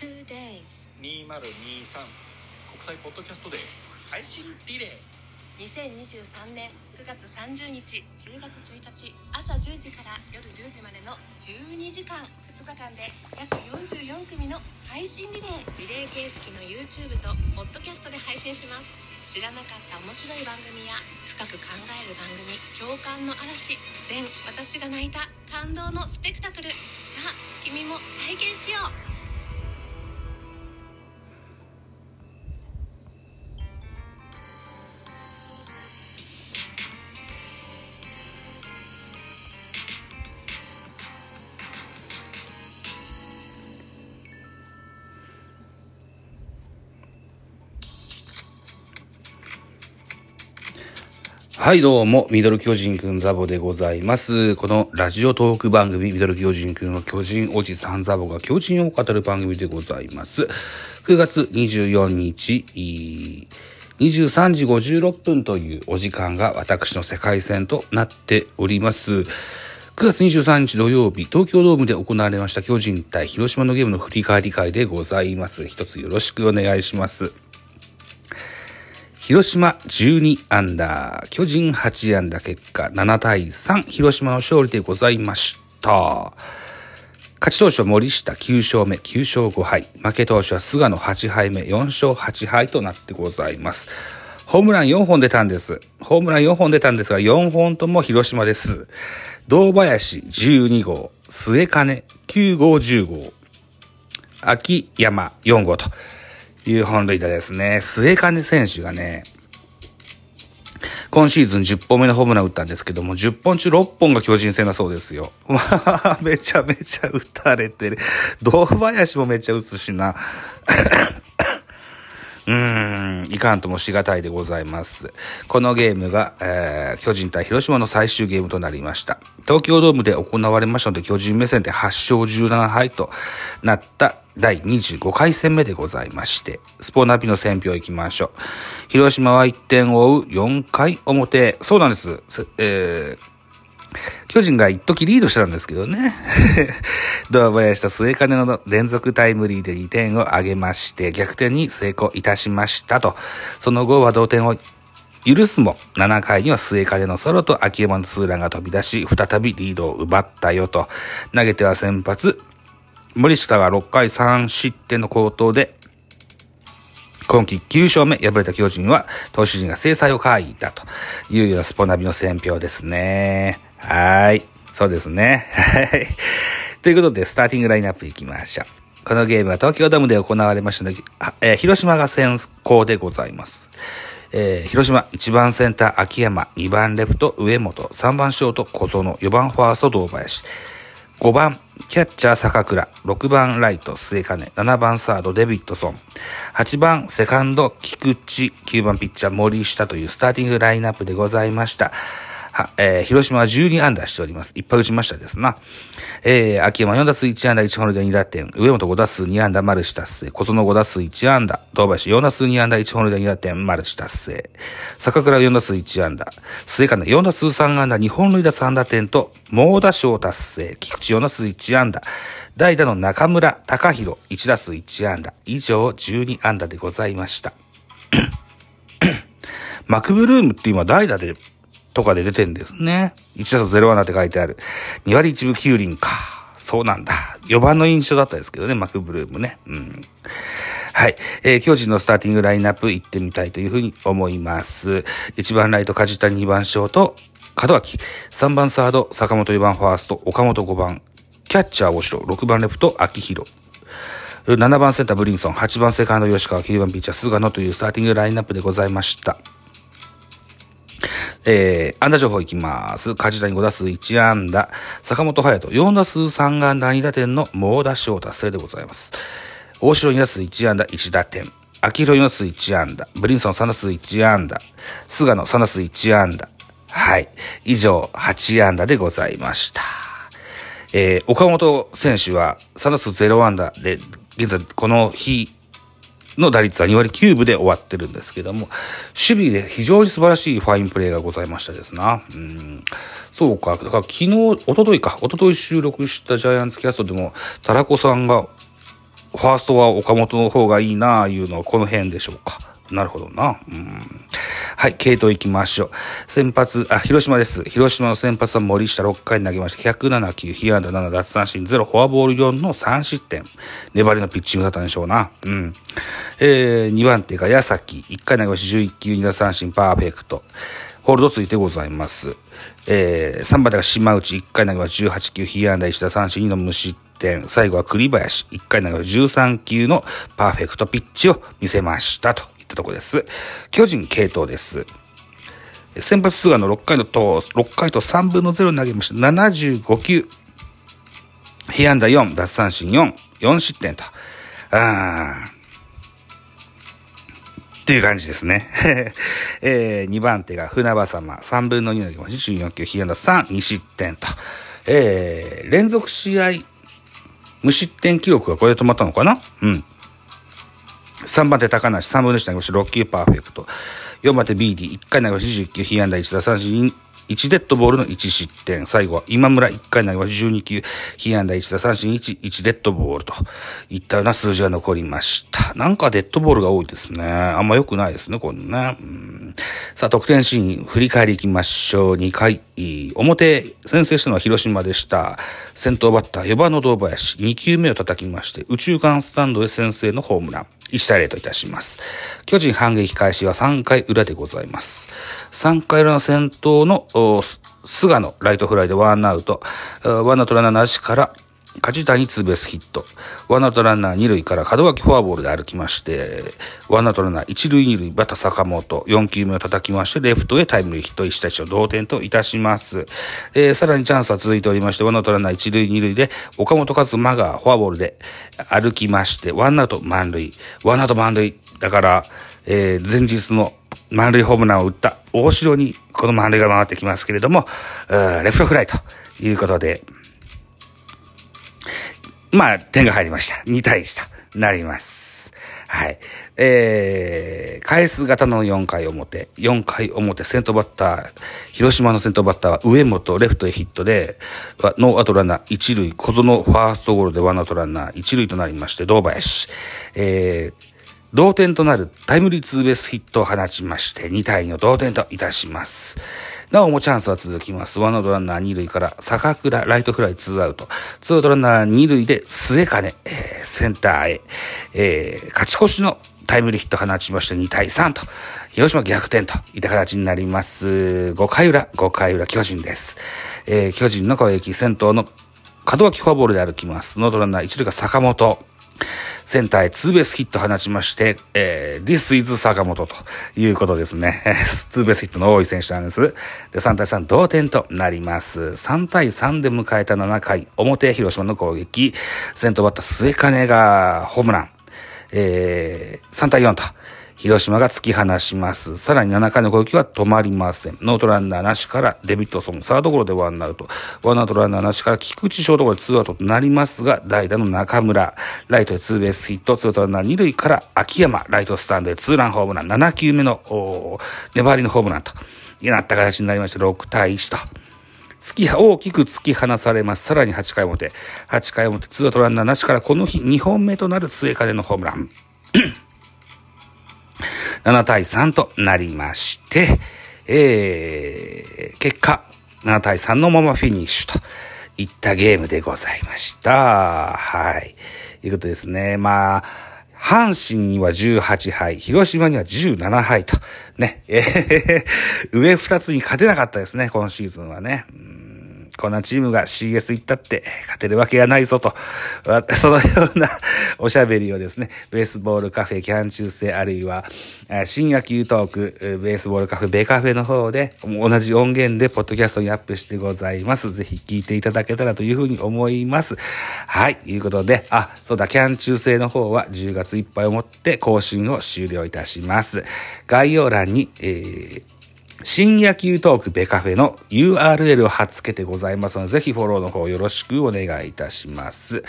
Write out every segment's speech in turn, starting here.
Two days. 2023国際ポッドキャストデー配信リレー。2023年9月30日10月1日朝10時から夜10時までの12時間2日間で約44組の配信リレー。リレー形式の YouTube とポッドキャストで配信します。知らなかった面白い番組や深く考える番組共感の嵐全私が泣いた感動のスペクタクル。さあ君も体験しようはい、どうも、ミドル巨人くんザボでございます。このラジオトーク番組、ミドル巨人くんの巨人おじさんザボが巨人を語る番組でございます。9月24日、23時56分というお時間が私の世界線となっております。9月23日土曜日、東京ドームで行われました巨人対広島のゲームの振り返り会でございます。一つよろしくお願いします。広島12アンダー、巨人8アンダー結果7対3、広島の勝利でございました。勝ち投手は森下9勝目、9勝5敗。負け投手は菅野8敗目、4勝8敗となってございます。ホームラン4本出たんです。ホームラン4本出たんですが、4本とも広島です。堂林12号、末金9号10号、秋山4号という本塁打ですね。末金選手がね、今シーズン10本目のホームラン打ったんですけども、10本中6本が巨人戦だそうですよ。まあ、めちゃめちゃ打たれてる。堂林もめっちゃ打つしな。うーん、いかんともしがたいでございます。このゲームが、えー巨人対広島の最終ゲームとなりました。東京ドームで行われましたので、巨人目線で8勝17敗となった第25回戦目でございまして、スポナビの選評行きましょう。広島は1点を追う4回表。そうなんです。えー巨人が一時リードしたんですけどね。堂林と末金の連続タイムリーで2点を挙げまして、逆転に成功いたしましたと。その後は同点を許すも、7回には末金のソロと秋山のツーランが飛び出し、再びリードを奪ったよと。投げては先発、森下が6回3失点の好投で、今季9勝目、敗れた巨人は、投手陣が制裁を書いたというようなスポナビの選評ですね。はい。そうですね。はい。ということで、スターティングラインナップいきましょう。このゲームは東京ドームで行われましたので、えー広島が先行でございます。えー広島1番センター秋山、2番レフト上本、3番ショート小園、4番ファースト堂林、5番キャッチャー坂倉、6番ライト末金、7番サードデビッドソン、8番セカンド菊池、9番ピッチャー森下というスターティングラインナップでございました。は、えー広島は12安打しております。いっぱい打ちましたですな。えー、秋山4打数1安打1本塁打2打点、上本5打数2安打マルチ達成、小園5打数1安打、堂林4打数2安打1本塁打2打点、マルチ達成、坂倉4打数1安打、末金4打数3安打。2本塁打3打点と、猛打賞達成、菊池4打数1安打、代打の中村隆弘1打数1安打、以上12安打でございました。マクブルームって今代打で、とかで出てんですね。1打数0安打って書いてある。2割1分9厘か。そうなんだ。4番の印象だったですけどね、マクブルームね。うん。はい。えー、巨人のスターティングラインナップ行ってみたいというふうに思います。1番ライト、梶谷、2番ショート、門脇。3番サード、坂本4番ファースト、岡本5番。キャッチャー、大城。6番レフト、秋広。7番センター、ブリンソン。8番セカンド、吉川。9番ピッチャー、菅野というスターティングラインナップでございました。えー、安打情報いきます。梶谷5打数1安打。坂本隼人4打数3安打2打点の猛打賞達成でございます。大城2打数1安打1打点。秋広4打数1安打。ブリンソン3打数1安打。菅野3打数1安打。はい。以上、8安打でございました。えー、岡本選手は3打数0安打で、現在この日の打率は2割9分で終わってるんですけども、守備で非常に素晴らしいファインプレーがございましたですな。うん。そうか。だから昨日、おとといか、一昨日収録したジャイアンツキャストでも、タラコさんがファーストは岡本の方がいいなあいうのはこの辺でしょうか。なるほどな。うん。はい、系統行きましょう。先発、あ、広島です。広島の先発は森下6回投げました。107球、被安打7、奪三振0、フォアボール4の3失点。粘りのピッチングだったんでしょうな。うん。えー、2番手が矢崎。1回投げました。11球、2奪三振、パーフェクト。ホールドついてございます。えー、3番手が島内。1回投げました。18球、被安打1打三振2の無失点。最後は栗林。1回投げました。13球のパーフェクトピッチを見せましたと。ったとこです。巨人系統です。先発菅野6回のと、6回と3分の0投げました。75球。被安打4、奪三振4、4失点と。あっていう感じですね。えー、2番手が船場様、3分の2投げました。14球、被安打3、2失点と。えー、連続試合、無失点記録がこれで止まったのかな？うん。3番手高梨、3分の1投げました。6球パーフェクト。4番手 BD、1回投げました。19被安打1打三振、1デッドボールの1失点。最後は今村1回投げました。12球、被安打1打三振1、1デッドボールといったような数字が残りました。なんかデッドボールが多いですね。あんま良くないですね、これね。さあ、得点シーン、振り返りいきましょう。2回、表、先制したのは広島でした。先頭バッター、4番の堂林、2球目を叩きまして、宇宙間スタンドで先制のホームラン。1対0といたします。巨人反撃開始は3回裏でございます。3回裏の先頭の菅野ライトフライでワンアウト、ワンアウトランナーなしから梶谷ツーベースヒット。ワンアウトランナー二塁から門脇フォアボールで歩きまして、ワンアウトランナー一塁二塁バタ坂本、4球目を叩きまして、レフトへタイムリーヒット、1対1の同点といたします。えー、さらにチャンスは続いておりまして、ワンアウトランナー一塁二塁で、岡本和真がフォアボールで歩きまして、ワンアウト満塁、ワンアウト満塁。だから、えー、前日の満塁ホームランを打った大城にこの満塁が回ってきますけれども、レフトフライということで、まあ、点が入りました。2対1となります。はい。えー、返す刀の4回表。4回表、先頭バッター、広島の先頭バッターは上本、レフトへヒットで、ノーアウトランナー1塁、小園ファーストゴロでワンアウトランナー1塁となりまして、堂林。えー、同点となるタイムリーツーベースヒットを放ちまして、2対2の同点といたします。なおもチャンスは続きます。ワンアウトランナー2塁から坂倉ライトフライ2アウト。ツーアウトランナー2塁で末包、えー、センターへ、えー、勝ち越しのタイムリーヒット放ちまして2対3と、広島逆転といった形になります。5回裏、5回裏巨人です。えー、巨人の攻撃、先頭の門脇フォアボールで歩きます。ノーアウトランナー1塁から坂本。センターへツーベースヒット放ちまして、えー、This is 坂本ということですね。ツーベースヒットの多い選手なんです。で、3対3同点となります。3対3で迎えた7回、表広島の攻撃、先頭バッター末包がホームラン、えー、3対4と広島が突き放します。さらに7回の攻撃は止まりません。ノーアウトランナーなしからデビッドソン、サードゴロでワンアウト。ワンアウトランナーなしから菊池ショートゴロでツーアウトとなりますが、代打の中村、ライトでツーベースヒット、ツーアウトランナー2塁から秋山、ライトスタンドでツーランホームラン、7球目の、粘りのホームランと、なった形になりまして、6対1と。突き、大きく突き放されます。さらに8回表。8回表、ツーアウトランナーなしからこの日2本目となる追加でのホームラン。7対3となりまして、えー、結果、7対3のままフィニッシュといったゲームでございました。はい。いうことですね。まあ、阪神には18敗、広島には17敗と、ね、えー、上2つに勝てなかったですね、今シーズンはね。こんなチームが CS 行ったって勝てるわけがないぞと、そのような おしゃべりをですね、ベースボールカフェキャン中世あるいは新野球トーク、ベースボールカフェベカフェの方で同じ音源でポッドキャストにアップしてございます。ぜひ聞いていただけたらというふうに思います。はい、いうことで、あ、そうだ、キャン中世の方は10月いっぱいをもって更新を終了いたします。概要欄に、えー新野球トークベカフェの URL を貼っ付けてございますので、ぜひフォローの方よろしくお願いいたします。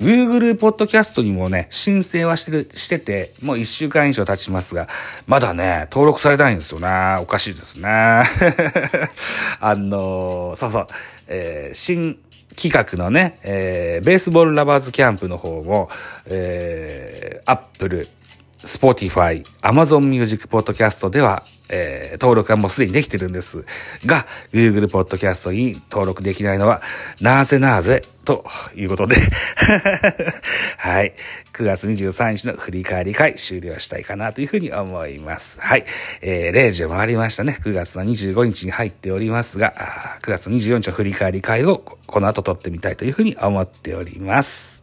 Google ポッドキャストにもね、申請はしてる、してて、もう一週間以上経ちますが、まだね、登録されないんですよね。おかしいですね。あのー、そうそう、えー、新企画のね、えー、ベースボールラバーズキャンプの方も、えー、Apple、Spotify、Amazon Music Podcast では、えー、登録はもうすでにできてるんですが、Google Podcast に登録できないのは、なぜなぜということで はい。9月23日の振り返り会終了したいかなというふうに思います。はい。えー、0時を回りましたね。9月の25日に入っておりますが、9月24日の振り返り会をこの後撮ってみたいというふうに思っております。